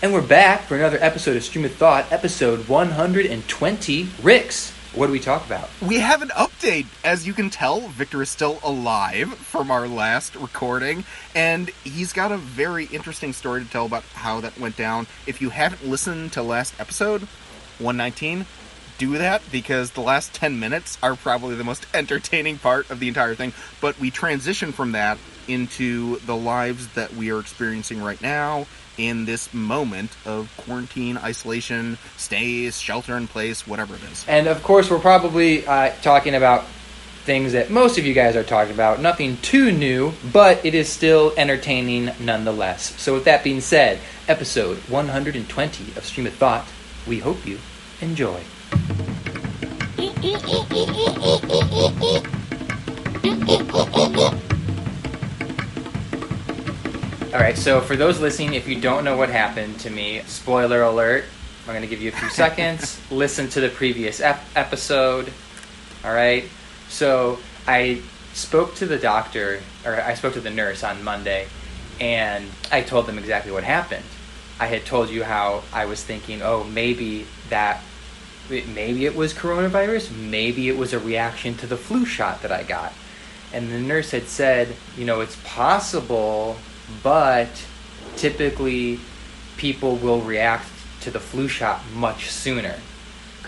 And we're back for another episode of Stream of Thought, episode 120. Ricks, what do we talk about? We have an update. As you can tell, Victor is still alive from our last recording, and he's got a very interesting story to tell about how that went down. If you haven't listened to last episode, 119, do that because the last 10 minutes are probably the most entertaining part of the entire thing. But we transition from that into the lives that we are experiencing right now in this moment of quarantine, isolation, stays, shelter in place, whatever it is. And of course, we're probably uh, talking about things that most of you guys are talking about. Nothing too new, but it is still entertaining nonetheless. So, with that being said, episode 120 of Stream of Thought, we hope you enjoy. All right, so for those listening, if you don't know what happened to me, spoiler alert, I'm going to give you a few seconds. Listen to the previous ep- episode. All right, so I spoke to the doctor, or I spoke to the nurse on Monday, and I told them exactly what happened. I had told you how I was thinking, oh, maybe that, maybe it was coronavirus, maybe it was a reaction to the flu shot that I got. And the nurse had said, you know, it's possible but typically people will react to the flu shot much sooner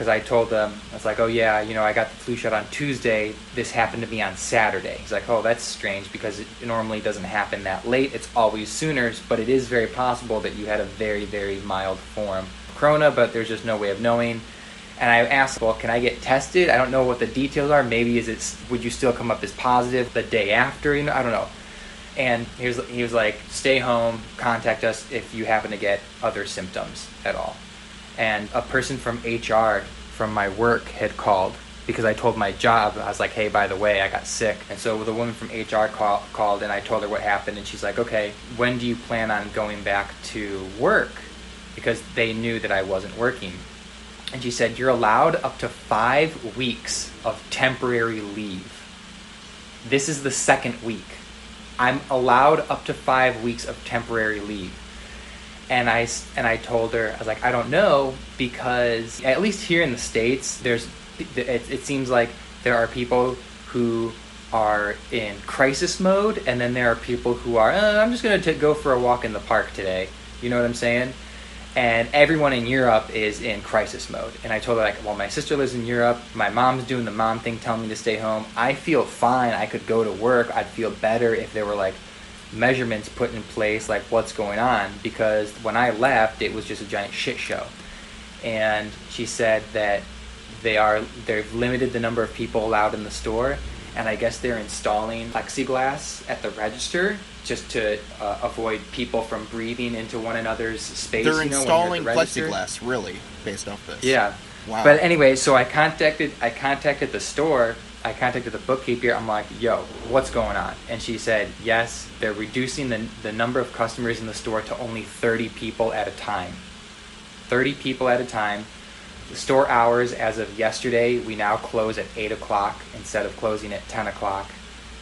because I told them I was like, oh yeah, you know, I got the flu shot on Tuesday. This happened to me on Saturday. He's like, oh, that's strange because it normally doesn't happen that late. It's always sooner, but it is very possible that you had a very very mild form of corona, but there's just no way of knowing. And I asked, well, can I get tested? I don't know what the details are. Maybe is it would you still come up as positive the day after? You know, I don't know and he was he was like, "Stay home. Contact us if you happen to get other symptoms at all." And a person from HR from my work had called because I told my job. I was like, "Hey, by the way, I got sick." And so the woman from HR call, called, and I told her what happened, and she's like, "Okay, when do you plan on going back to work?" Because they knew that I wasn't working. And she said, "You're allowed up to five weeks of temporary leave." This is the second week I'm allowed up to five weeks of temporary leave. And I, and I told her, I was like, I don't know, because at least here in the States, there's, it, it seems like there are people who are in crisis mode, and then there are people who are, uh, I'm just going to go for a walk in the park today. You know what I'm saying? And everyone in Europe is in crisis mode. And I told her like, well, my sister lives in Europe. My mom's doing the mom thing, telling me to stay home. I feel fine. I could go to work. I'd feel better if there were like measurements put in place, like what's going on. Because when I left, it was just a giant shit show. And she said that they are they've limited the number of people allowed in the store, and I guess they're installing plexiglass at the register just to uh, avoid people from breathing into one another's space. They're you know, installing the plexiglass, really, based off this. Yeah. Wow. But anyway, so I contacted I contacted the store. I contacted the bookkeeper. I'm like, "Yo, what's going on?" And she said, "Yes, they're reducing the the number of customers in the store to only 30 people at a time. 30 people at a time." The store hours as of yesterday, we now close at 8 o'clock instead of closing at 10 o'clock.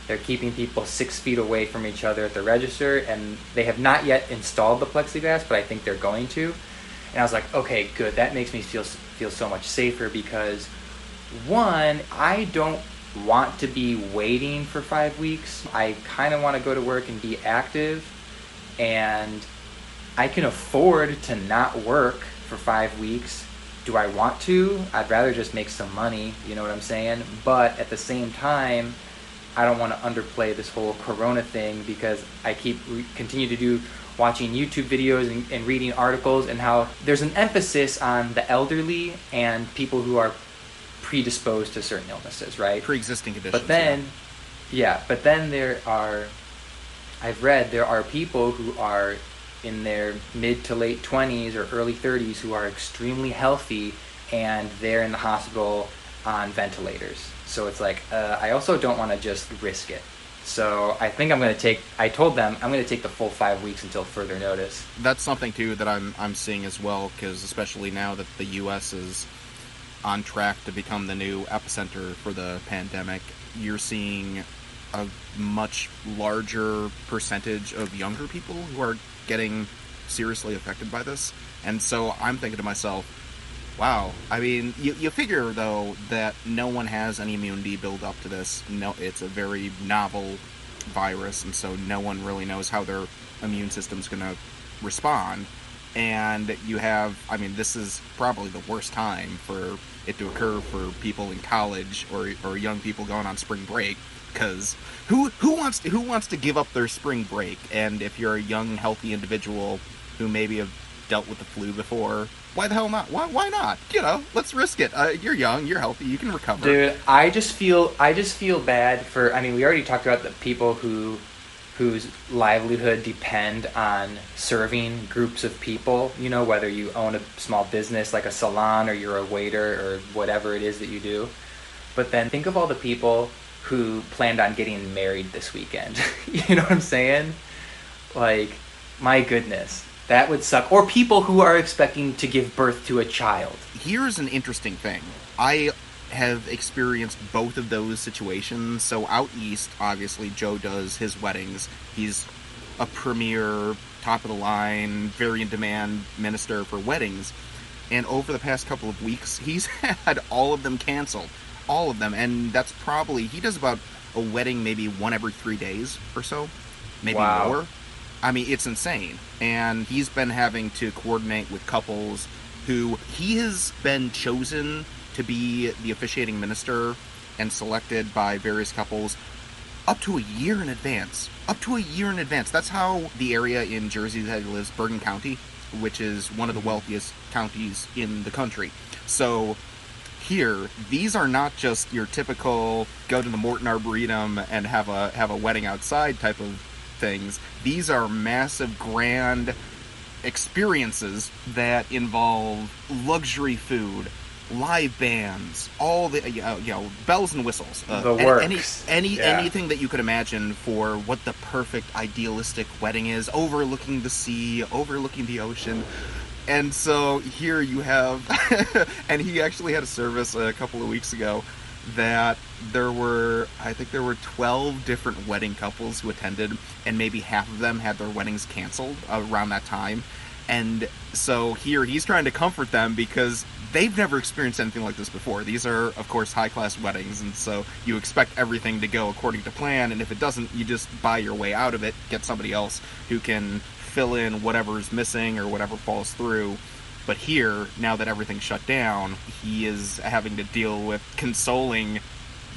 They're keeping people six feet away from each other at the register, and they have not yet installed the plexiglass, but I think they're going to. And I was like, okay, good. That makes me feel feel so much safer because one, I don't want to be waiting for five weeks. I kind of want to go to work and be active, and I can afford to not work for five weeks. Do I want to? I'd rather just make some money, you know what I'm saying? But at the same time, I don't want to underplay this whole Corona thing because I keep re- continue to do watching YouTube videos and, and reading articles and how there's an emphasis on the elderly and people who are predisposed to certain illnesses, right? Pre-existing conditions. But then, yeah. yeah, but then there are, I've read there are people who are in their mid to late 20s or early 30s who are extremely healthy and they're in the hospital on ventilators so it's like uh, I also don't want to just risk it. So I think I'm going to take. I told them I'm going to take the full five weeks until further notice. That's something too that I'm I'm seeing as well because especially now that the U.S. is on track to become the new epicenter for the pandemic, you're seeing a much larger percentage of younger people who are getting seriously affected by this. And so I'm thinking to myself, wow. I mean, you, you figure though that no one has any immunity build up to this. No, it's a very novel virus, and so no one really knows how their immune system's going to respond. And you have, I mean, this is probably the worst time for it to occur for people in college or, or young people going on spring break because who who wants to who wants to give up their spring break and if you're a young healthy individual who maybe have dealt with the flu before why the hell not why, why not you know let's risk it uh, you're young you're healthy you can recover Dude, I just feel I just feel bad for. I mean, we already talked about the people who whose livelihood depend on serving groups of people. You know, whether you own a small business like a salon or you're a waiter or whatever it is that you do. But then think of all the people who planned on getting married this weekend. you know what I'm saying? Like, my goodness, that would suck. Or people who are expecting to give birth to a child. here's an interesting thing. I have experienced both of those situations. So out east, obviously, Joe does his weddings. He's a premier, top of the line, very in demand minister for weddings. And over the past couple of weeks, he's had all of them canceled. All of them. And that's probably, he does about a wedding maybe one every three days or so, maybe Wow. more. I mean, it's insane. And he's been having to coordinate with couples who he has been chosen to be the officiating minister and selected by various couples up to a year in advance. Up to a year in advance. That's how the area in Jersey that he lives, Bergen County, which is one of the mm-hmm. wealthiest counties in the country. So here, these are not just your typical go to the Morton Arboretum and have a have a wedding outside type of things. These are massive, grand experiences that involve luxury food, live bands, all the you know, bells and whistles, uh, The works. any any Yeah. anything that you could imagine for what the perfect idealistic wedding is, overlooking the sea, overlooking the ocean. And so here you have, and he actually had a service a couple of weeks ago that there were, I think there were 12 different wedding couples who attended, and maybe half of them had their weddings canceled around that time. And so here he's trying to comfort them because they've never experienced anything like this before. These are, of course, high class weddings, and so you expect everything to go according to plan. And if it doesn't, you just buy your way out of it, get somebody else who can fill in whatever's missing or whatever falls through. But here, now that everything's shut down, he is having to deal with consoling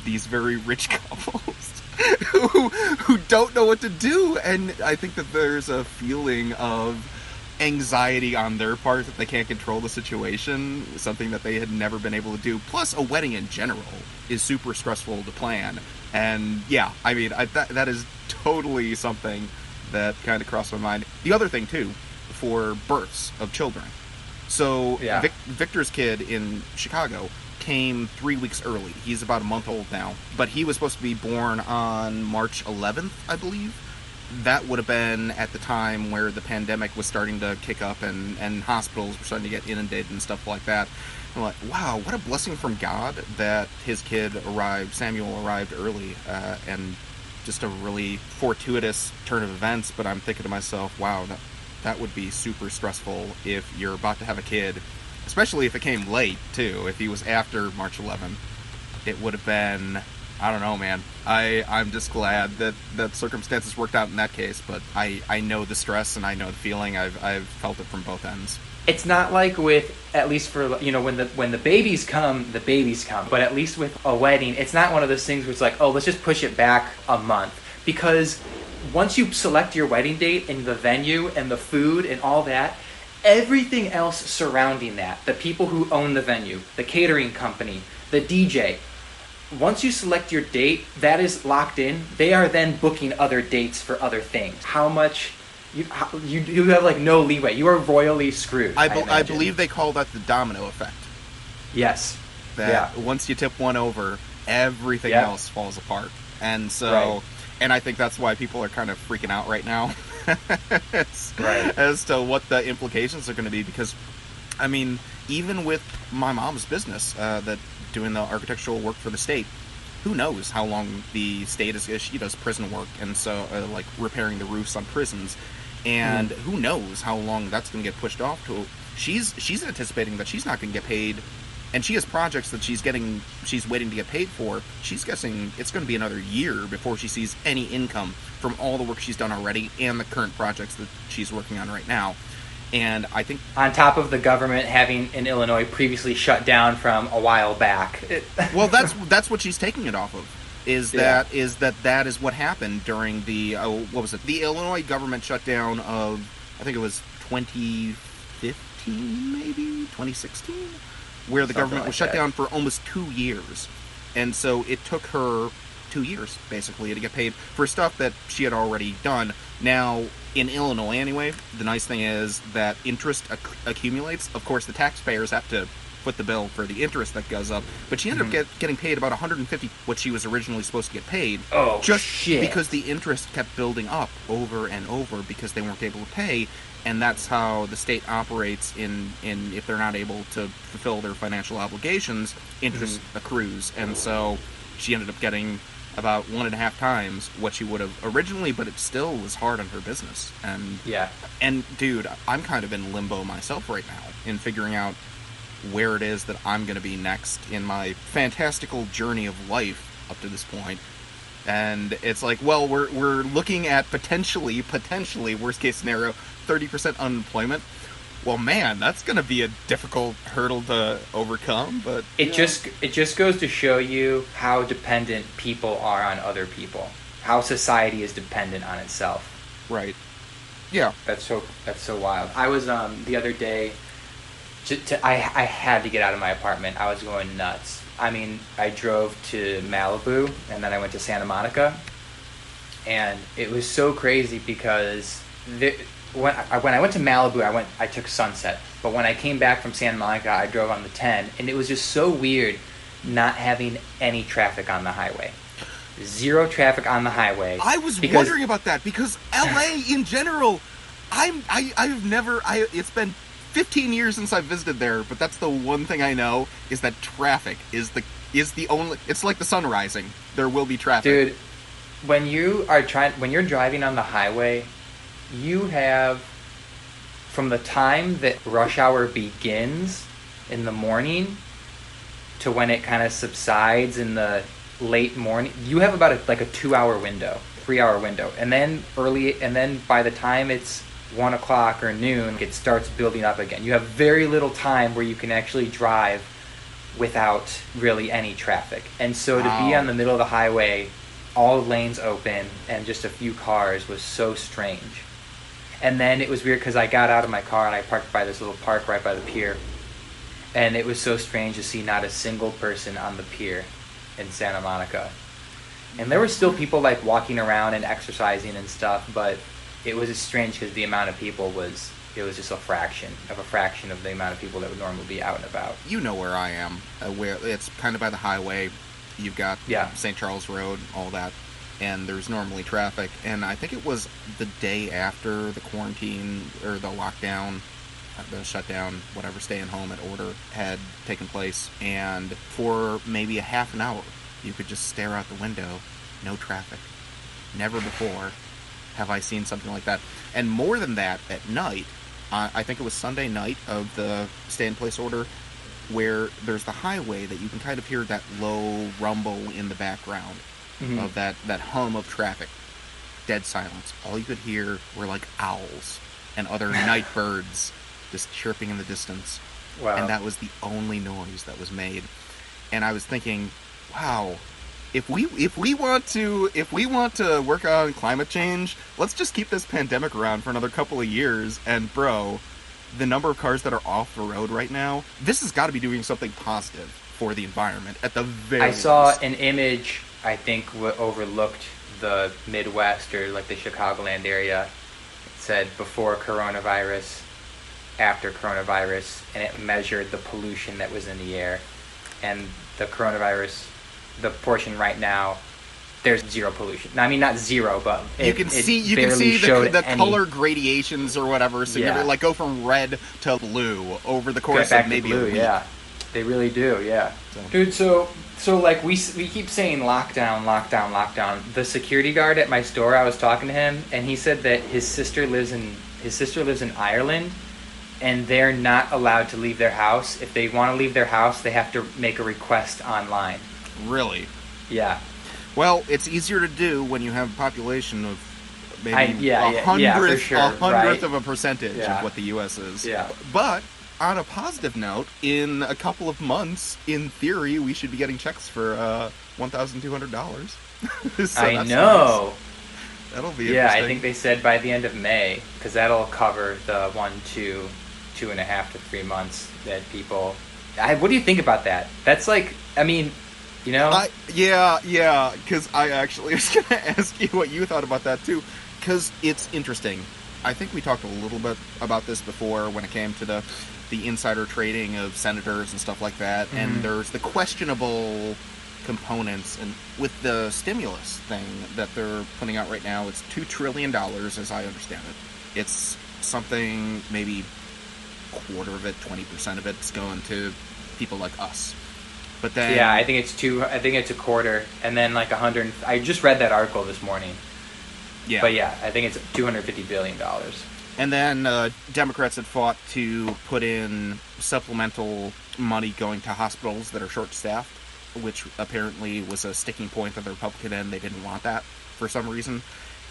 these very rich couples who who don't know what to do and I think that there's a feeling of anxiety on their part that they can't control the situation, something that they had never been able to do. Plus a wedding in general is super stressful to plan. And yeah, I mean, I, that that is totally something that kind of crossed my mind. The other thing too, for births of children. So Yeah. Vic, Victor's kid in Chicago came three weeks early. He's about a month old now, but he was supposed to be born on March 11th, I believe. That would have been at the time where the pandemic was starting to kick up and, and hospitals were starting to get inundated and stuff like that. I'm like, wow, what a blessing from God that his kid arrived, Samuel arrived early, uh, and just a really fortuitous turn of events. But I'm thinking to myself, wow, that, that would be super stressful if you're about to have a kid, especially if it came late too. If he was after March 11, it would have been. I don't know, man. I I'm just glad that that circumstances worked out in that case. But I I know the stress and I know the feeling. I've I've felt it from both ends. It's not like with at least for you know when the when the babies come, the babies come. But at least with a wedding, it's not one of those things where it's like, oh, let's just push it back a month because once you select your wedding date and the venue and the food and all that, everything else surrounding that, the people who own the venue, the catering company, the DJ, once you select your date, that is locked in. They are then booking other dates for other things. How much you how, you you have like no leeway. You are royally screwed. I, be- I imagine. believe they call that the domino effect. Yes. That Yeah. once you tip one over, everything Yeah. else falls apart. And so, Right. and I think that's why people are kind of freaking out right now Right. as to what the implications are going to be. Because, I mean, even with my mom's business, uh, that doing the architectural work for the state, who knows how long the state is? She does prison work, and so uh, like repairing the roofs on prisons. and who knows how long that's going to get pushed off to. She's she's anticipating that she's not going to get paid, and she has projects that she's getting she's waiting to get paid for. She's guessing it's going to be another year before she sees any income from all the work she's done already and the current projects that she's working on right now. And I think On top of the government having in Illinois previously shut down from a while back. It- well that's that's what she's taking it off of is Yeah. that is that that is what happened during the uh, what was it the illinois government shutdown of i think it was 2015 maybe 2016 where the Something government like was shut that. down for almost two years and so it took her two years basically to get paid for stuff that she had already done now in illinois anyway the nice thing is that interest acc- accumulates of course the taxpayers have to foot the bill for the interest that goes up but she ended Mhm. up get, getting paid about 150 what she was originally supposed to get paid oh, just shit. because the interest kept building up over and over because they weren't able to pay and that's how the state operates in in if they're not able to fulfill their financial obligations interest accrues and so she ended up getting about one and a half times what she would have originally but it still was hard on her business and Yeah. and dude i'm kind of in limbo myself right now in figuring out where it is that i'm going to be next in my fantastical journey of life up to this point. and it's like well we're we're looking at potentially potentially worst case scenario 30% unemployment well man that's going to be a difficult hurdle to overcome but It yeah. just it just goes to show you how dependent people are on other people. How society is dependent on itself. right yeah That's so that's so wild. I was um the other day to, to I I had to get out of my apartment. I was going nuts. I mean, I drove to Malibu and then I went to Santa Monica. And it was so crazy because the, when I, when I went to Malibu, I went I took Sunset. But when I came back from Santa Monica, I drove on the 10 and it was just so weird not having any traffic on the highway. Zero traffic on the highway. I was because- wondering about that because LA in general, I'm I I've never I it's been 15 years since I visited there, but that's the one thing I know is that traffic is the is the only it's like the sun rising. There will be traffic. Dude, when you are trying, when you're driving on the highway, you have from the time that rush hour begins in the morning to when it kind of subsides in the late morning, you have about a, like a two-hour window, three-hour window, and then early, and then by the time it's one o'clock or noon, it starts building up again. You have very little time where you can actually drive without really any traffic. And so to be on the middle of the highway, all lanes open and just a few cars was so strange. And then it was weird because I got out of my car and I parked by this little park right by the pier. And it was so strange to see not a single person on the pier in Santa Monica. And there were still people like walking around and exercising and stuff, but it was just strange because the amount of people was it was just a fraction of a fraction of the amount of people that would normally be out and about. You know where I am. Uh, where it's kind of by the highway. You've got Yeah. St. Charles Road, all that, and there's normally traffic. And I think it was the day after the quarantine or the lockdown, uh, the shutdown, whatever, staying home at order had taken place, and for maybe a half an hour, you could just stare out the window, no traffic. Never before have I seen something like that. And more than that, at night, uh, I think it was Sunday night of the stay in place order, where there's the highway that you can kind of hear that low rumble in the background Mhm. of that, that hum of traffic. Dead silence. All you could hear were like owls and other night birds just chirping in the distance Wow. and that was the only noise that was made. And I was thinking, wow, if we if we want to if we want to work on climate change, let's just keep this pandemic around for another couple of years. And bro, the number of cars that are off the road right now, this has got to be doing something positive for the environment at the very. I saw least. an image, I think, w- overlooked the Midwest or like the Chicagoland area. It said before coronavirus, after coronavirus, and it measured the pollution that was in the air. And the coronavirus, the portion right now, there's zero pollution. I mean, not zero, but you can see you can see the, the color gradations or whatever. So Yeah. like go from red to blue over the course back of to maybe blue, a week. yeah. They really do, yeah. So- Dude, so so like we we keep saying lockdown, lockdown, lockdown. The security guard at my store, I was talking to him, and he said that his sister lives in his sister lives in Ireland, and they're not allowed to leave their house. If they want to leave their house, they have to make a request online. Really? Yeah, Well, it's easier to do when you have a population of maybe I- yeah, a hundredth, yeah, for sure, a hundredth right. of a percentage Yeah. of what the U.S. is. Yeah. But on a positive note, in a couple of months, in theory, we should be getting checks for uh, one thousand two hundred dollars. I know. That'll be Yeah, I think they said by the end of May, because that'll cover the one, two, two and a half to three months that people. I, what do you think about that? That's like, I mean, you know, I, yeah, yeah, because I actually was going to ask you what you thought about that too, because it's interesting. I think we talked a little bit about this before when it came to the the insider trading of senators and stuff like that, Mhm. and there's the questionable components and with the stimulus thing that they're putting out right now it's two trillion dollars as i understand it it's something maybe quarter of it 20% of it's going to people like us but then yeah, I think it's two. I think it's a quarter, and then like a hundred. I just read that article this morning, yeah but yeah, I think it's two hundred fifty billion dollars. And then uh, Democrats had fought to put in supplemental money going to hospitals that are short staffed, which apparently was a sticking point of the Republican end. They didn't want that for some reason.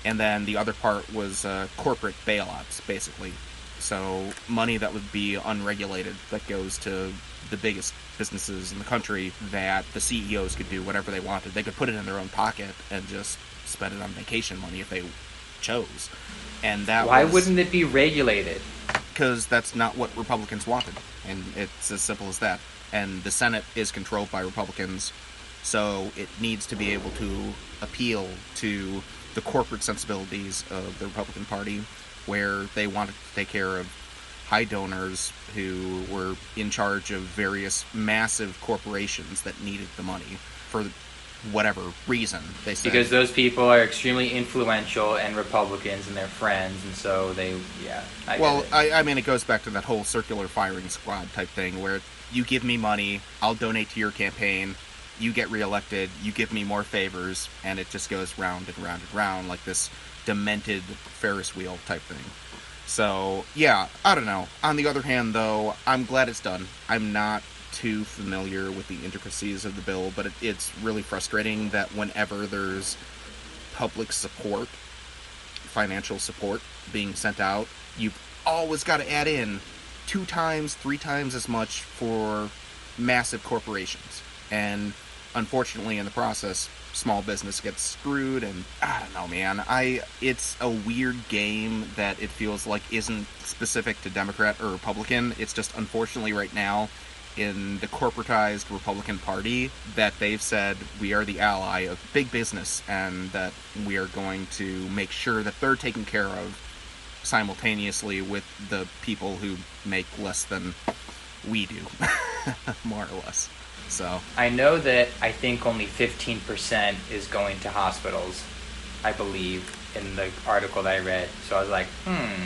And then the other part was uh, corporate bailouts, basically. So money that would be unregulated that goes to the biggest businesses in the country that the CEOs could do whatever they wanted. They could put it in their own pocket and just spend it on vacation money if they chose. And that Why was, wouldn't it be regulated? because that's not what Republicans wanted, and it's as simple as that. And the Senate is controlled by Republicans, so it needs to be able to appeal to the corporate sensibilities of the Republican Party, where they wanted to take care of high donors who were in charge of various massive corporations that needed the money for whatever reason. They said Because those people are extremely influential and Republicans and they're friends, and so they, yeah. I well. I, I mean, it goes back to that whole circular firing squad type thing where you give me money, I'll donate to your campaign, you get reelected, you give me more favors, and it just goes round and round and round like this demented Ferris wheel type thing. So, yeah, I don't know. On the other hand, though, I'm glad it's done. I'm not too familiar with the intricacies of the bill, but it, it's really frustrating that whenever there's public support, financial support being sent out, you've always got to add in two times, three times as much for massive corporations. And unfortunately, in the process, small business gets screwed. And I don't know, man. I it's a weird game that it feels like isn't specific to Democrat or Republican. It's just unfortunately right now in the corporatized Republican Party that they've said we are the ally of big business and that we are going to make sure that they're taken care of simultaneously with the people who make less than we do, more or less. So, I know that I think only 15% is going to hospitals, I believe, in the article that I read. So I was like, hmm,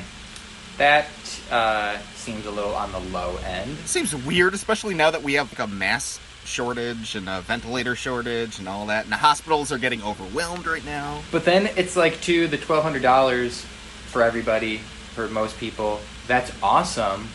that uh, seems a little on the low end. it seems weird, especially now that we have like a mass shortage and a ventilator shortage and all that, and the hospitals are getting overwhelmed right now. But then it's like, to the $1,200 for everybody, for most people, that's awesome,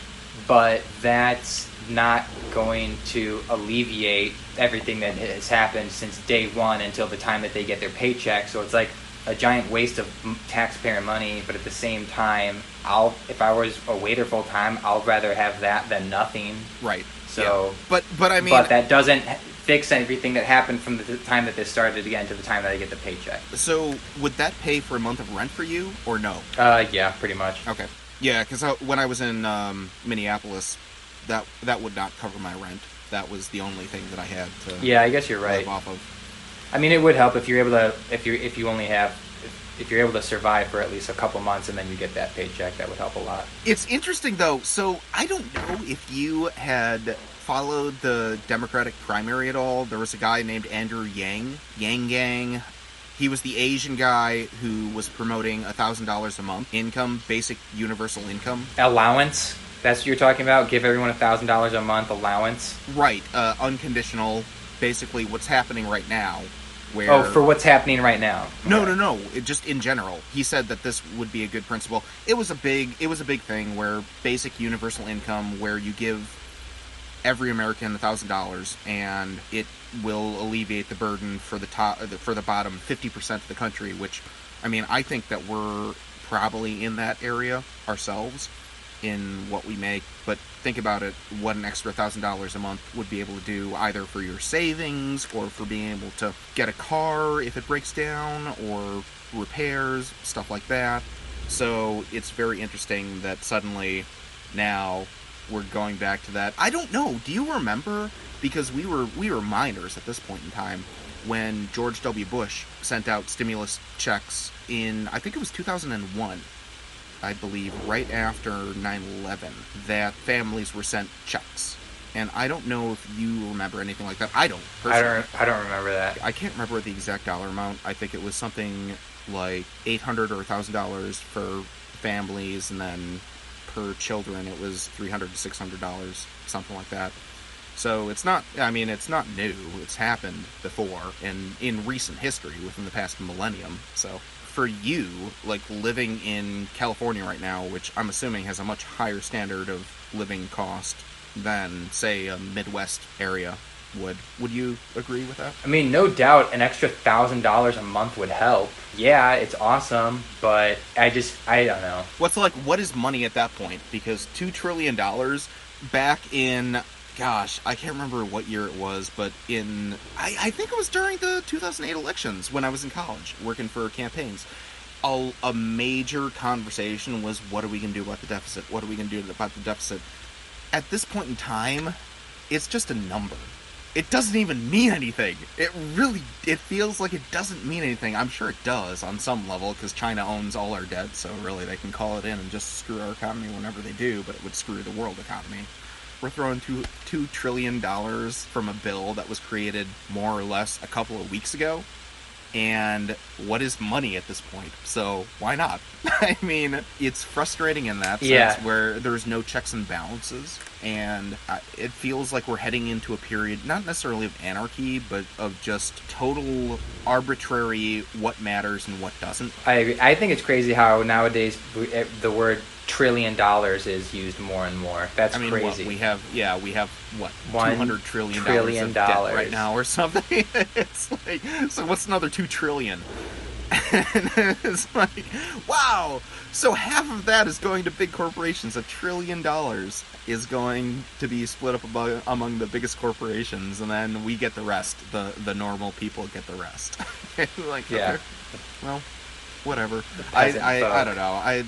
but that's not going to alleviate everything that has happened since day one until the time that they get their paycheck. So it's like a giant waste of taxpayer money, but at the same time, I'll if I was a waiter full time, I'll rather have that than nothing. Right. So- Yeah. but but I mean, but that doesn't fix everything that happened from the time that this started again to the time that I get the paycheck. so would that pay for a month of rent for you or no? Uh, yeah, pretty much. Okay. Yeah, because when I was in um, Minneapolis, that that would not cover my rent. That was the only thing that I had to Yeah, I guess you're live right. off of. I mean, it would help if you're able to if you if you only have if, if you're able to survive for at least a couple months and then you get that paycheck. That would help a lot. It's interesting though. So I don't know if you had followed the Democratic primary at all. There was a guy named Andrew Yang, Yang Gang. He was the Asian guy who was promoting thousand dollars a month income, basic universal income. Allowance. That's what you're talking about. Give everyone a thousand dollars a month allowance. Right, uh, unconditional. Basically, what's happening right now. Oh, where Oh, for what's happening right now. No, Okay. no, no. It just in general, he said that this would be a good principle. It was a big, it was a big thing where basic universal income, where you give every American a thousand dollars, and it will alleviate the burden for the top, for the bottom fifty percent of the country. Which, I mean, I think that we're probably in that area ourselves in what we make. But think about it: what an extra thousand dollars a month would be able to do, either for your savings or for being able to get a car if it breaks down, or repairs, stuff like that. So it's very interesting that suddenly now we're going back to that. I don't know. Do you remember? Because we were we were minors at this point in time when George W. Bush sent out stimulus checks in I think it was 2001. I believe, right after 9 11, that families were sent checks. And I don't know if you remember anything like that. I don't. I personally. don't. I don't remember that. I can't remember the exact dollar amount. I think it was something like 800 or $1,000 for families, and then per children it was 300 to $600, something like that. So it's not, I mean, it's not new. It's happened before and in recent history within the past millennium. So for you, like living in California right now, which I'm assuming has a much higher standard of living cost than, say, a Midwest area would, would you agree with that? I mean, no doubt, an extra thousand dollars a month would help. Yeah, it's awesome, but I just, I don't know. What's like, what is money at that point? Because $2 trillion back in, gosh, I can't remember what year it was, but in, I, I think it was during the 2008 elections when I was in college working for campaigns. A, a major conversation was what are we going to do about the deficit? What are we going to do about the deficit? At this point in time, it's just a number. It doesn't even mean anything. It really, it feels like it doesn't mean anything. I'm sure it does on some level because China owns all our debt, so really they can call it in and just screw our economy whenever they do, but it would screw the world economy. We're throwing two two trillion dollars from a bill that was created more or less a couple of weeks ago. And what is money at this point? So why not? I mean, it's frustrating in that sense Yeah. where there's no checks and balances, and uh, it feels like we're heading into a period not necessarily of anarchy, but of just total arbitrary what matters and what doesn't. I agree. I think it's crazy how nowadays eh, the word trillion dollars is used more and more. That's I mean, crazy. what we have, yeah, we have what One two hundred trillion trillion dollars debt dollars. right now or something. it's like, so what's another two trillion? and it's like, wow. So half of that is going to big corporations. A trillion dollars is going to be split up among, among the biggest corporations, and then we get the rest. The the normal people get the rest. like, Yeah. okay, well, whatever. I, peasant I, I don't know. I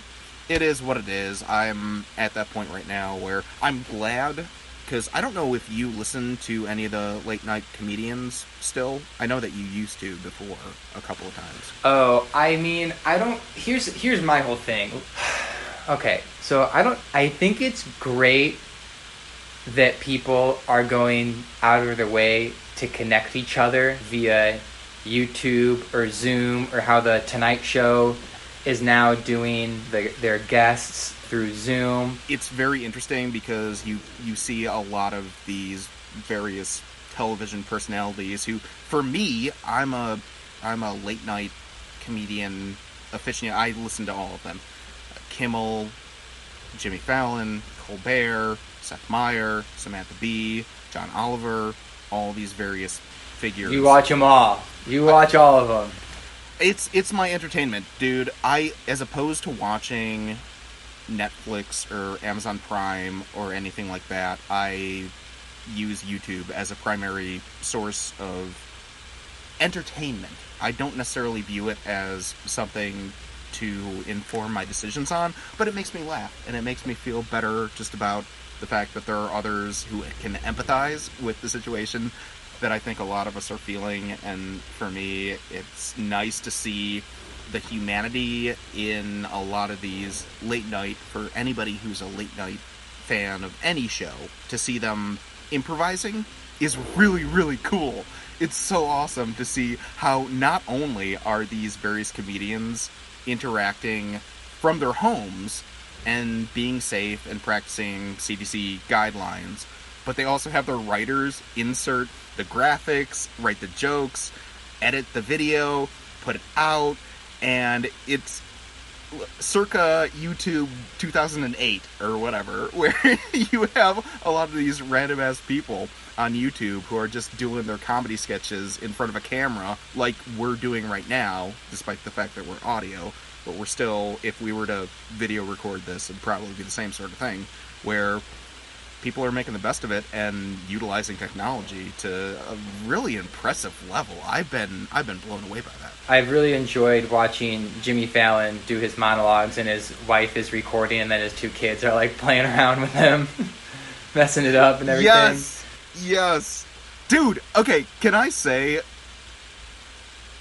it is what it is. I'm at that point right now where I'm glad because I don't know if you listen to any of the late night comedians still. I know that you used to before a couple of times. Oh, I mean, I don't. Here's here's my whole thing. Okay, so I don't. I think it's great that people are going out of their way to connect each other via YouTube or Zoom or how the Tonight Show is now doing the, their guests through Zoom. It's very interesting because you you see a lot of these various television personalities who, for me, I'm a I'm a late night comedian aficionado. I listen to all of them: Kimmel, Jimmy Fallon, Colbert, Seth Meyer, Samantha Bee, John Oliver, all these various figures. You watch them all. You watch all of them. It's it's my entertainment, dude. I as opposed to watching Netflix or Amazon Prime or anything like that, I use YouTube as a primary source of entertainment. I don't necessarily view it as something to inform my decisions on, but it makes me laugh and it makes me feel better just about the fact that there are others who can empathize with the situation that I think a lot of us are feeling. And for me, it's nice to see the humanity in a lot of these late night, for anybody who's a late night fan of any show, to see them improvising is really, really cool. It's so awesome to see how not only are these various comedians interacting from their homes, and being safe and practicing CDC guidelines. But they also have their writers insert the graphics, write the jokes, edit the video, put it out, and it's circa YouTube 2008 or whatever, where you have a lot of these random ass people on YouTube who are just doing their comedy sketches in front of a camera like we're doing right now, despite the fact that we're audio. But we're still, if we were to video record this, it'd probably be the same sort of thing, where people are making the best of it and utilizing technology to a really impressive level. I've been I've been blown away by that. I've really enjoyed watching Jimmy Fallon do his monologues and his wife is recording and then his two kids are like playing around with him, messing it up and everything. Yes. Yes. Dude, okay, can I say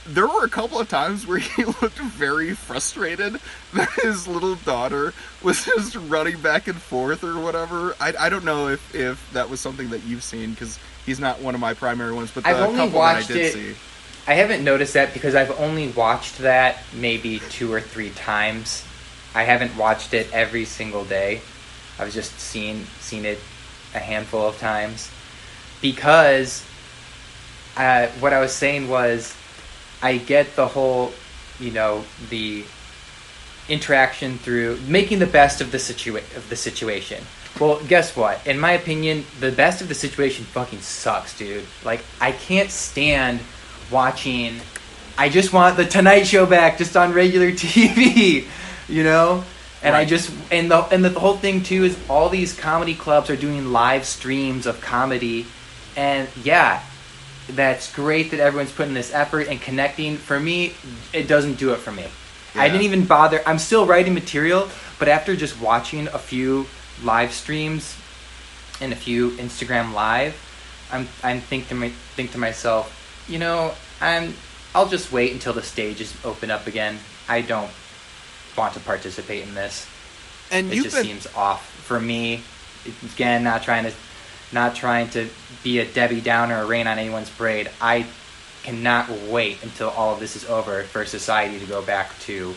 there were a couple of times where he looked very frustrated that his little daughter was just running back and forth or whatever. I, I don't know if, if that was something that you've seen because he's not one of my primary ones, but the I've only couple watched that I did it- see. I haven't noticed that because I've only watched that maybe two or three times. I haven't watched it every single day. I've just seen seen it a handful of times because uh, what I was saying was I get the whole, you know, the interaction through making the best of the situa- of the situation. Well, guess what? In my opinion, the best of the situation fucking sucks, dude. Like I can't stand watching I just want the Tonight Show back just on regular TV, you know? And I just and the and the whole thing too is all these comedy clubs are doing live streams of comedy and yeah, that's great that everyone's putting this effort and connecting. For me, it doesn't do it for me. I didn't even bother. I'm still writing material, but after just watching a few live streams and a few Instagram live, I'm I'm think to my, think to myself, you know, I'm I'll just wait until the stages open up again. I don't want to participate in this. And It just been seems off for me. Again, not trying to not trying to be a Debbie Downer or rain on anyone's parade. I cannot wait until all of this is over for society to go back to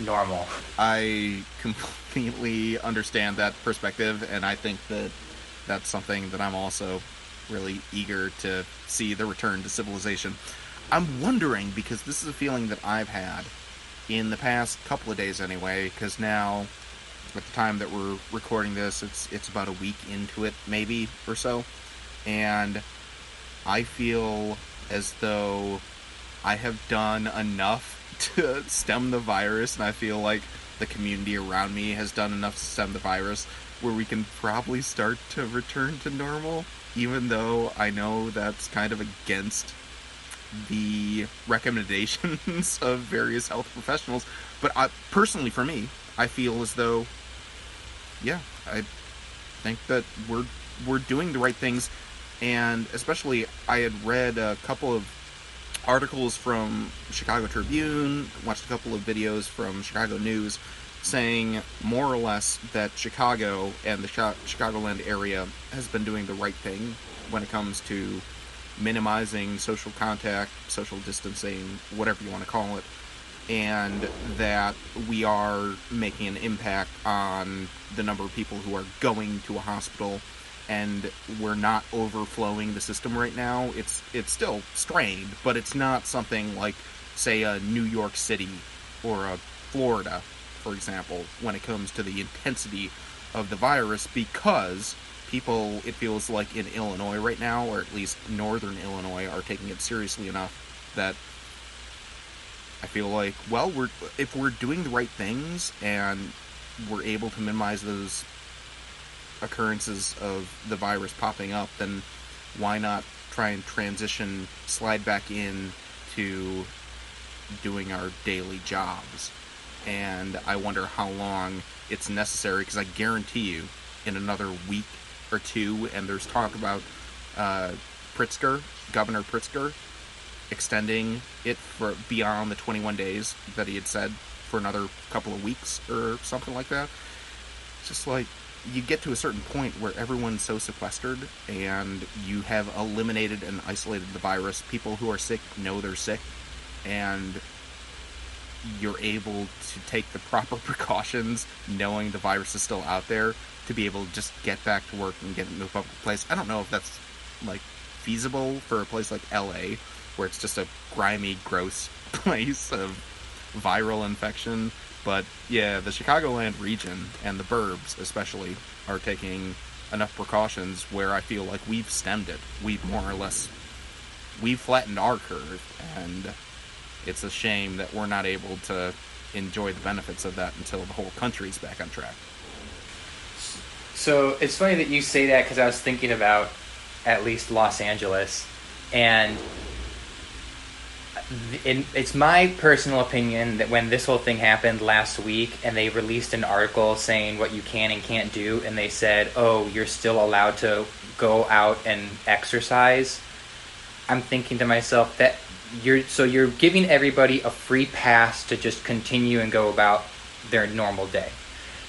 normal. I completely understand that perspective, and I think that that's something that I'm also really eager to see the return to civilization. I'm wondering because this is a feeling that I've had in the past couple of days anyway, because now at the time that we're recording this, it's it's about a week into it, maybe or so, and I feel as though I have done enough to stem the virus, and I feel like the community around me has done enough to stem the virus where we can probably start to return to normal, even though I know that's kind of against the recommendations of various health professionals. But I, personally, for me, I feel as though, yeah, I think that we're we're doing the right things, and especially I had read a couple of articles from Chicago Tribune, watched a couple of videos from Chicago News saying more or less that Chicago and the Chicagoland area has been doing the right thing when it comes to minimizing social contact, social distancing, whatever you want to call it, and that we are making an impact on the number of people who are going to a hospital and we're not overflowing the system right now. It's it's still strained, but it's not something like say a New York City or a Florida, for example, when it comes to the intensity of the virus because people it feels like in Illinois right now or at least northern Illinois are taking it seriously enough that I feel like well we're if we're doing the right things and we're able to minimize those occurrences of the virus popping up, then why not try and transition, slide back in to doing our daily jobs? And I wonder how long it's necessary because I guarantee you, in another week or two, and there's talk about uh, Pritzker, Governor Pritzker, extending it for beyond the 21 days that he had said for another couple of weeks or something like that. It's just like you get to a certain point where everyone's so sequestered and you have eliminated and isolated the virus. People who are sick know they're sick, and you're able to take the proper precautions, knowing the virus is still out there, to be able to just get back to work and get into a public place. I don't know if that's like feasible for a place like LA, where it's just a grimy, gross place of viral infection. But yeah, the Chicagoland region and the burbs especially are taking enough precautions where I feel like we've stemmed it. We've more or less we've flattened our curve and it's a shame that we're not able to enjoy the benefits of that until the whole country's back on track. So it's funny that you say that because I was thinking about at least Los Angeles, and it's my personal opinion that when this whole thing happened last week and they released an article saying what you can and can't do, and they said, oh, you're still allowed to go out and exercise, I'm thinking to myself that you're so you're giving everybody a free pass to just continue and go about their normal day.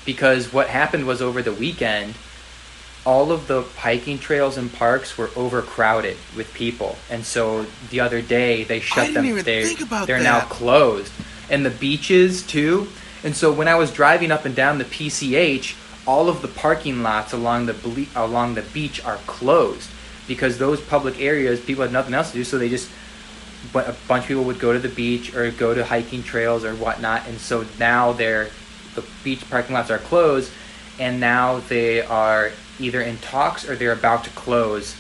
Because what happened was over the weekend, all of the hiking trails and parks were overcrowded with people, and so the other day they shut them. They, they're that. now closed, and the beaches too. And so when I was driving up and down the PCH, all of the parking lots along the ble- along the beach are closed because those public areas people had nothing else to do, so they just but a bunch of people would go to the beach or go to hiking trails or whatnot, and so now they're the beach parking lots are closed, and now they are either in talks or they're about to close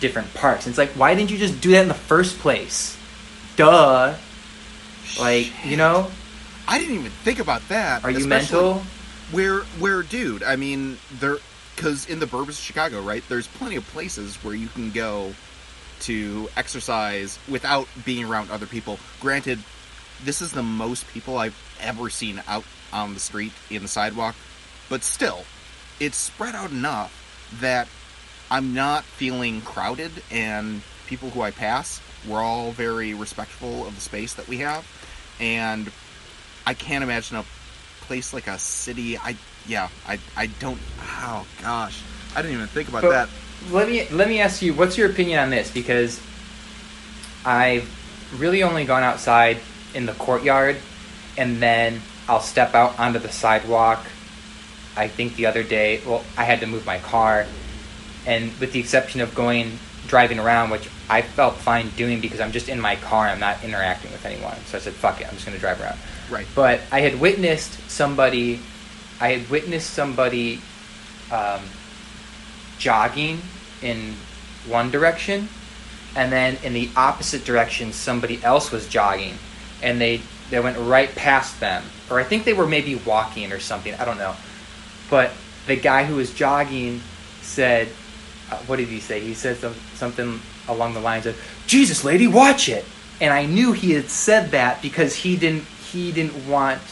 different parks. And it's like, why didn't you just do that in the first place? Duh. Like, you know, I didn't even think about that. are you mental? Where, where, dude? I mean, there, because in the burbs of Chicago, right? There's plenty of places where you can go to exercise without being around other people. Granted, this is the most people I've ever seen out on the street in the sidewalk, but still, it's spread out enough that I'm not feeling crowded, and people who I pass, we're all very respectful of the space that we have, and I can't imagine a place like a city. I yeah, I I don't. Oh gosh, I didn't even think about But- that. let me let me ask you what's your opinion on this because I've really only gone outside in the courtyard and then I'll step out onto the sidewalk. I think the other day, well, I had to move my car and with the exception of going driving around which I felt fine doing because I'm just in my car, I'm not interacting with anyone. So I said fuck it, I'm just going to drive around. Right. But I had witnessed somebody I had witnessed somebody um, jogging in one direction and then in the opposite direction somebody else was jogging and they they went right past them or i think they were maybe walking or something i don't know but the guy who was jogging said uh, what did he say? He said some, something along the lines of jesus lady watch it. And i knew he had said that because he didn't he didn't want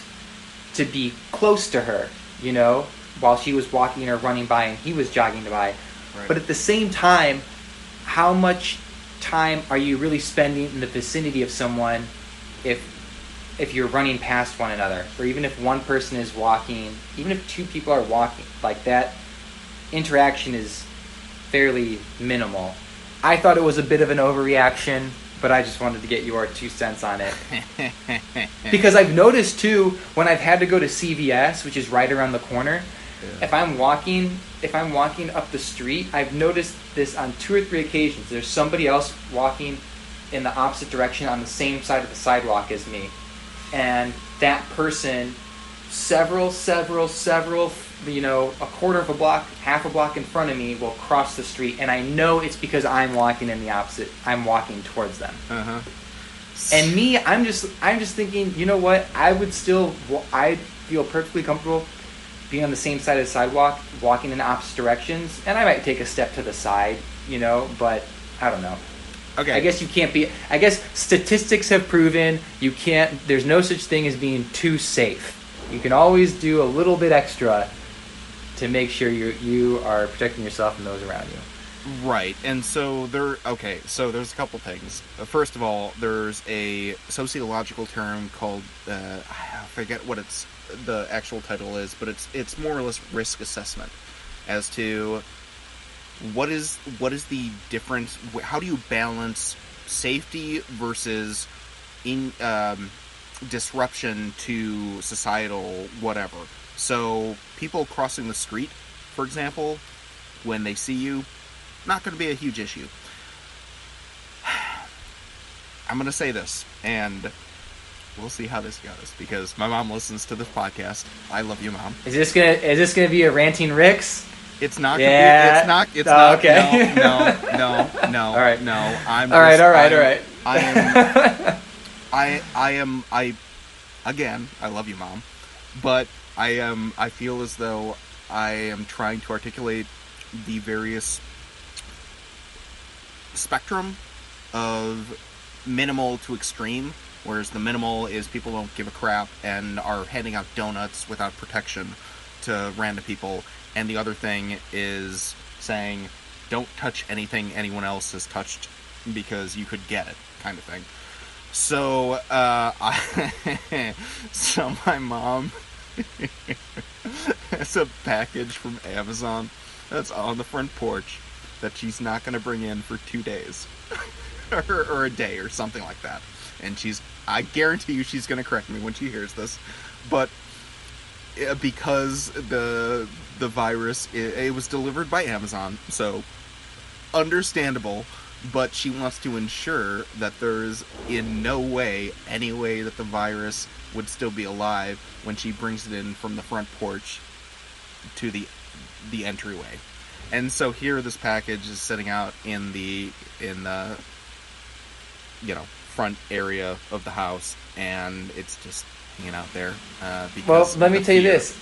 to be close to her you know while she was walking or running by and he was jogging by. Right. but at the same time, how much time are you really spending in the vicinity of someone if if you're running past one another or even if one person is walking, even if two people are walking, like that interaction is fairly minimal. I thought it was a bit of an overreaction, but I just wanted to get your two cents on it. Because I've noticed too when I've had to go to CVS, which is right around the corner, Yeah. if I'm walking if I'm walking up the street, I've noticed this on two or three occasions. There's somebody else walking in the opposite direction on the same side of the sidewalk as me. And that person several, several, several, you know, a quarter of a block, half a block in front of me will cross the street and I know it's because I'm walking in the opposite I'm walking towards them. uh-huh. And me, I'm just I'm just thinking, you know what? I would still I feel perfectly comfortable being on the same side of the sidewalk, walking in opposite directions, and I might take a step to the side, you know, but I don't know. Okay. I guess you can't be I guess statistics have proven you can't there's no such thing as being too safe. You can always do a little bit extra to make sure you you are protecting yourself and those around you. Right, and so there. Okay, so there's a couple things. Uh, First of all, there's a sociological term called uh, I forget what it's the actual title is, but it's it's more or less risk assessment as to what is what is the difference. How do you balance safety versus in um, disruption to societal whatever. So people crossing the street, for example, when they see you, not going to be a huge issue. I'm going to say this, and we'll see how this goes because my mom listens to this podcast. I love you, mom. Is this gonna is this gonna be a ranting Ricks? It's not. Yeah. It's not. It's Oh, not. okay. No. No. No. No. All right. No. I'm. All right, just- all right, I'm- all right. I am. I. I am. I. Again, I love you, mom, but I am. I feel as though I am trying to articulate the various spectrum of minimal to extreme. Whereas the minimal is people don't give a crap and are handing out donuts without protection to random people, and the other thing is saying don't touch anything anyone else has touched because you could get it, kind of thing. So, uh, I, so my mom has a package from Amazon that's on the front porch that she's not going to bring in for two days or, or a day or something like that. And she's, I guarantee you, she's going to correct me when she hears this, but uh, because the the virus it, it was delivered by Amazon, so understandable. But she wants to ensure that there's in no way any way that the virus would still be alive when she brings it in from the front porch to the the entryway. And so here this package is sitting out in the in the you know front area of the house and it's just hanging out there uh, because Well, let me tell you fear. this.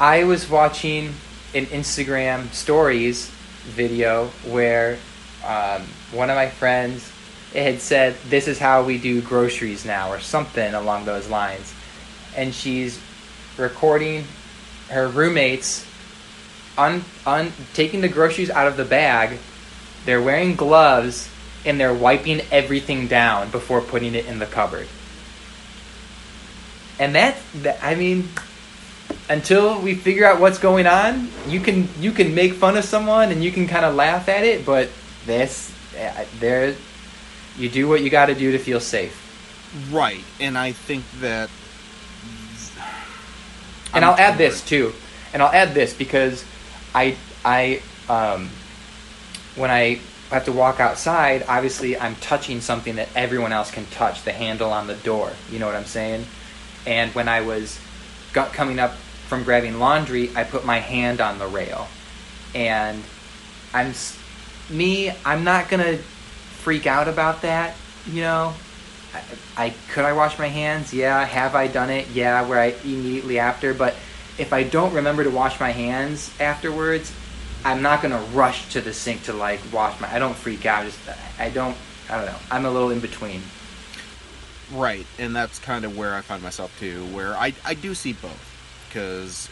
I was watching an Instagram stories video where um, one of my friends had said, "This is how we do groceries now," or something along those lines, and she's recording her roommates un, un taking the groceries out of the bag. They're wearing gloves and they're wiping everything down before putting it in the cupboard. And that, that I mean, until we figure out what's going on, you can you can make fun of someone and you can kind of laugh at it, but this uh, there you do what you got to do to feel safe. Right, and I think that. And I'm I'll add this too, and I'll add this because I I um when I have to walk outside, obviously I'm touching something that everyone else can touch, the handle on the door. You know what I'm saying? And when I was got coming up from grabbing laundry, I put my hand on the rail, and I'm me. I'm not gonna freak out about that. You know, I, I could I wash my hands? Yeah. Have I done it? Yeah. Where I immediately after, but if I don't remember to wash my hands afterwards, I'm not gonna rush to the sink to like wash my. I don't freak out. Just I don't. I don't know. I'm a little in between. Right, and that's kind of where I find myself too, where I, I do see both. Because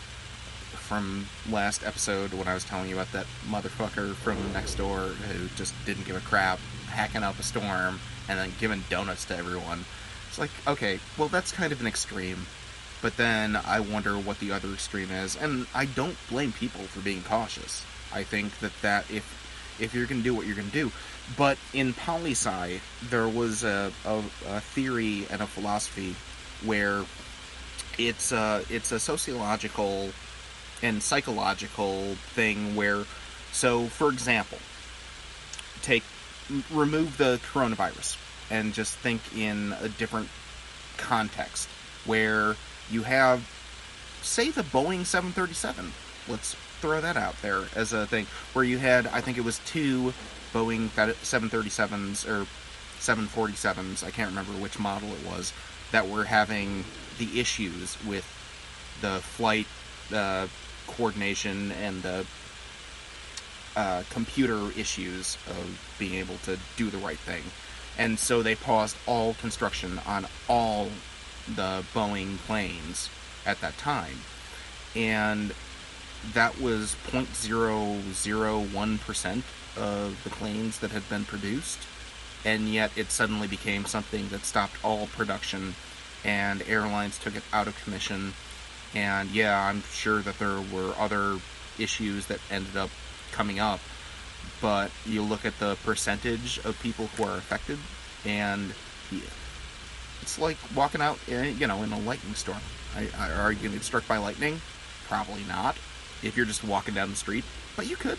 from last episode when I was telling you about that motherfucker from next door who just didn't give a crap, hacking up a storm, and then giving donuts to everyone, it's like, okay, well, that's kind of an extreme. But then I wonder what the other extreme is, and I don't blame people for being cautious. I think that, that if if you're gonna do what you're gonna do, but in poli sci, there was a, a, a theory and a philosophy where it's a, it's a sociological and psychological thing where, so for example, take remove the coronavirus and just think in a different context where you have, say, the Boeing 737. Let's throw that out there as a thing where you had, I think it was two Boeing 737s or 747s, I can't remember which model it was, that were having the issues with the flight uh, coordination and the uh, computer issues of being able to do the right thing. And so they paused all construction on all the Boeing planes at that time. And that was 0.001% of the planes that had been produced. And yet it suddenly became something that stopped all production and airlines took it out of commission. And yeah, I'm sure that there were other issues that ended up coming up. But you look at the percentage of people who are affected, and It's like walking out, eh, you know, in a lightning storm. Are you going to get struck by lightning? Probably not. If you're just walking down the street, but you could.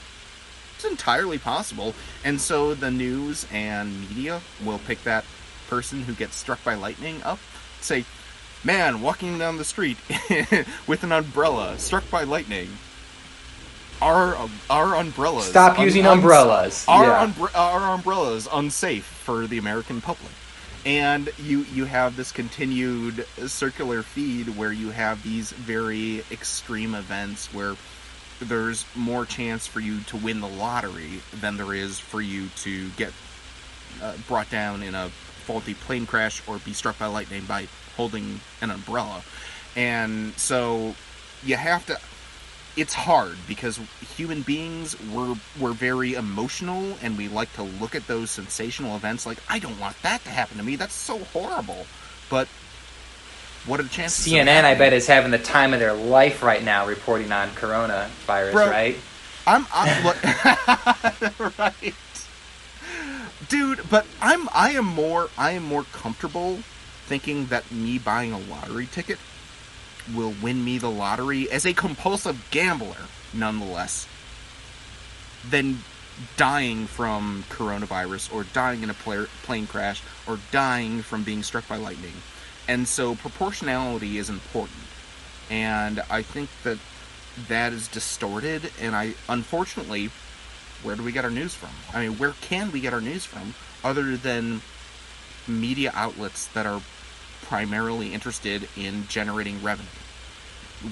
It's entirely possible. And so the news and media will pick that person who gets struck by lightning up, say, "Man, walking down the street with an umbrella, struck by lightning." Our our umbrellas. Stop using umbrellas. Our Yeah. umbre- our umbrellas unsafe for the American public. And you you have this continued circular feed where you have these very extreme events where there's more chance for you to win the lottery than there is for you to get uh, brought down in a faulty plane crash or be struck by lightning by holding an umbrella. And so you have to it's hard because human beings we're we're very emotional and we like to look at those sensational events like I don't want that to happen to me. That's so horrible. But what are the chances? CNN, I bet, is having the time of their life right now reporting on coronavirus, Bro. right? I'm, I'm look, right, dude. But I'm, I am more, I am more comfortable thinking that me buying a lottery ticket will win me the lottery as a compulsive gambler, nonetheless, than dying from coronavirus or dying in a plane crash or dying from being struck by lightning. And so proportionality is important. And I think that that is distorted and I unfortunately where do we get our news from? I mean, where can we get our news from other than media outlets that are primarily interested in generating revenue,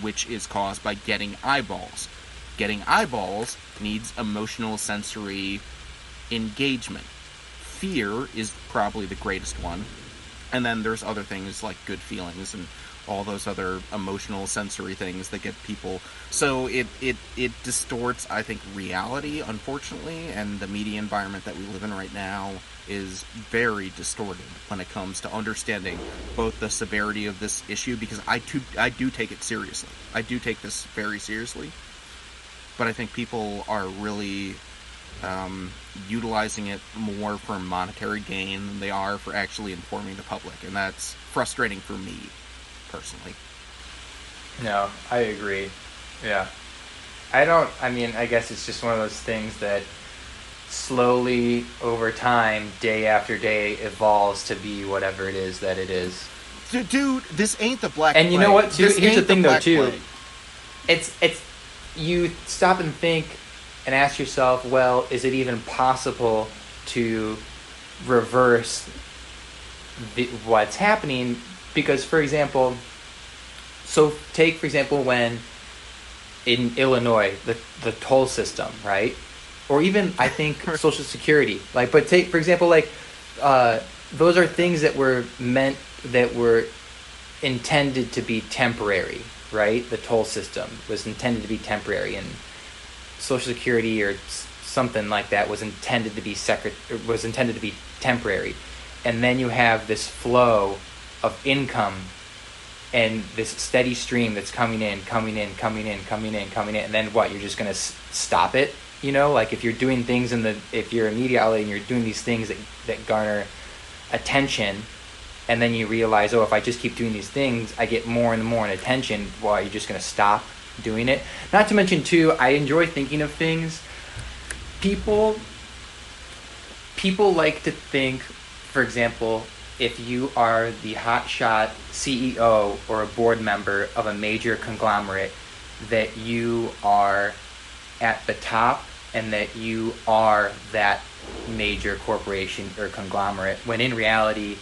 which is caused by getting eyeballs. Getting eyeballs needs emotional sensory engagement. Fear is probably the greatest one. And then there's other things like good feelings and all those other emotional sensory things that get people. So it it it distorts i think reality unfortunately and the media environment that we live in right now is very distorted when it comes to understanding both the severity of this issue because i too i do take it seriously. I do take this very seriously. But i think people are really um, utilizing it more for monetary gain than they are for actually informing the public and that's frustrating for me personally No, I agree. Yeah. I don't, I mean, I guess it's just one of those things that slowly over time, day after day, evolves to be whatever it is that it is. Dude this ain't the black And you know what, too? This Here's the ain't thing, though, too. Plague. It's, it's, you stop and think and ask yourself, well, is it even possible to reverse the, what's happening? Because, for example, so take for example when in Illinois the the toll system, right? Or even I think Social Security. Like, but take for example like uh, those are things that were meant that were intended to be temporary, right? The toll system was intended to be temporary, and Social Security or s- something like that was intended to be secret was intended to be temporary, and then you have this flow of income and this steady stream that's coming in, coming in, coming in, coming in, coming in, and then what? You're just gonna s- stop it, you know? Like if you're doing things in the, if you're a media outlet and you're doing these things that that garner attention, and then you realize, oh, if I just keep doing these things, I get more and more in attention. Why Well, you're just gonna stop doing it. Not to mention too, I enjoy thinking of things. People, people like to think, for example, if you are the hotshot CEO or a board member of a major conglomerate, that you are at the top and that you are that major corporation or conglomerate, when in reality,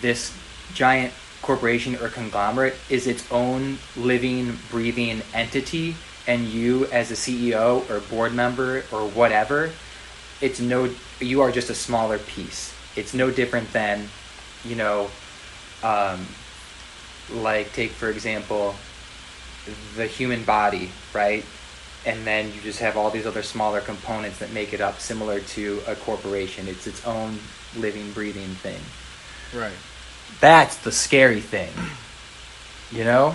this giant corporation or conglomerate is its own living, breathing entity, and you, as a CEO or board member or whatever, it's no, you are just a smaller piece. It's no different than, you know, um, like take for example, the human body, right? And then you just have all these other smaller components that make it up, similar to a corporation. It's its own living, breathing thing. Right. That's the scary thing. You know?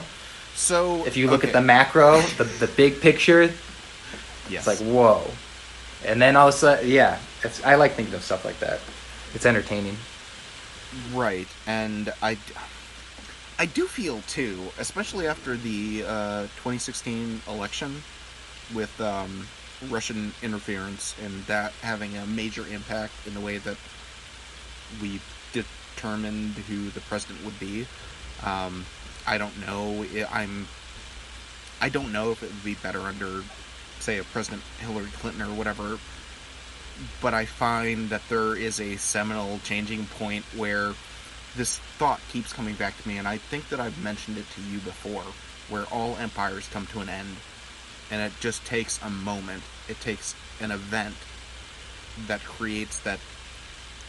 So If you look okay. at the macro, the, the big picture, yes. it's like, whoa. And then all of a sudden, yeah, it's, I like thinking of stuff like that. It's entertaining. Right, and I, I do feel too, especially after the uh, 2016 election, with um, Russian interference and that having a major impact in the way that we determined who the president would be. Um, I don't know. I'm. I don't know if it would be better under, say, a President Hillary Clinton or whatever. But I find that there is a seminal changing point where this thought keeps coming back to me, and I think that I've mentioned it to you before, where all empires come to an end, and it just takes a moment. It takes an event that creates that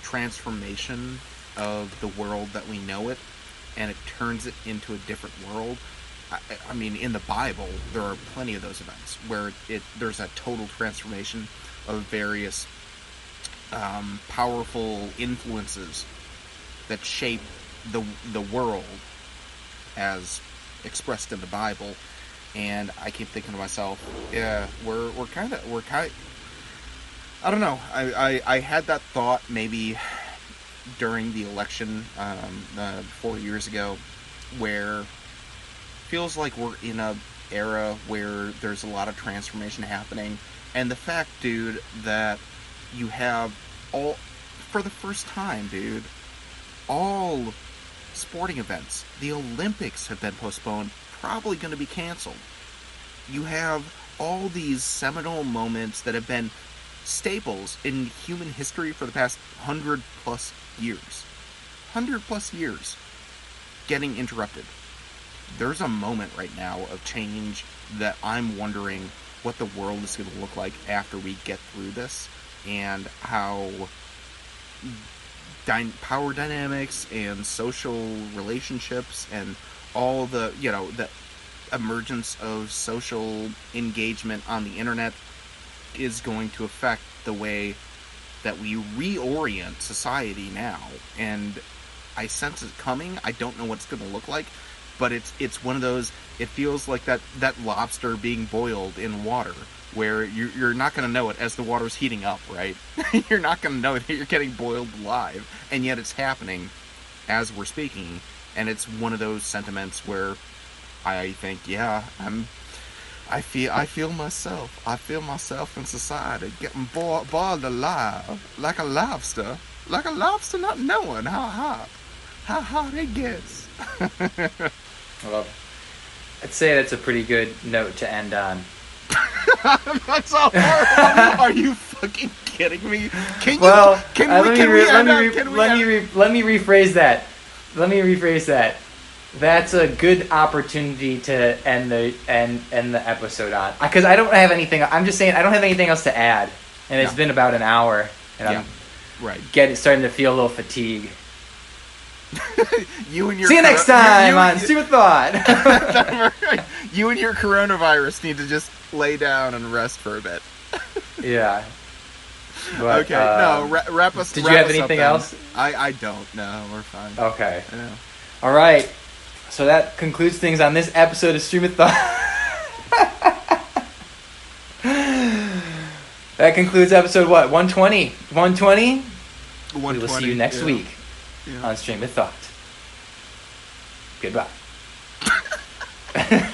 transformation of the world that we know it, and it turns it into a different world. I, I mean, in the Bible, there are plenty of those events where it there's a total transformation of various um, powerful influences that shape the the world as expressed in the Bible. And I keep thinking to myself, yeah, we're we're kind of we're kind. I don't know. I, I I had that thought maybe during the election um, uh, four years ago, where feels like we're in a era where there's a lot of transformation happening, and the fact, dude, that you have all for the first time, dude, all sporting events, the Olympics have been postponed, probably going to be canceled. You have all these seminal moments that have been staples in human history for the past hundred plus years. Hundred plus years getting interrupted. There's a moment right now of change that I'm wondering what the world is going to look like after we get through this and how dy- power dynamics and social relationships and all the, you know, the emergence of social engagement on the internet is going to affect the way that we reorient society now. And I sense it coming. I don't know what it's going to look like, but it's it's one of those. It feels like that that lobster being boiled in water, where you're you're not going to know it as the water's heating up, right? you're not going to know that you're getting boiled live, and yet it's happening as we're speaking. And it's one of those sentiments where I think, yeah, I'm I feel I feel myself. I feel myself in society getting boiled, boiled alive like a lobster, like a lobster not knowing how hot how hot it gets. It. I'd say that's a pretty good note to end on. That's all horrible. Are you fucking kidding me? Can you? Well, can uh, we? let me Can re- we? let me re- can let me re- let me rephrase that. Let me rephrase that. That's a good opportunity to end the end end the episode on because I don't have anything. I'm just saying I don't have anything else to add, and it's Yeah. been about an hour, and Yeah. I'm Right. getting starting to feel a little fatigue. You and your See you next time you, on you, Stupid Thought. you and your coronavirus need to just lay down and rest for a bit. yeah. But, okay. uh, no. Ra- wrap us. did you have anything else? I I don't. No, we're fine. Okay. All right. So that concludes things on this episode of Stream of Thought. that concludes episode what? 120. 120? We will see you next yeah. week Yeah. on Stream of Thought. Goodbye.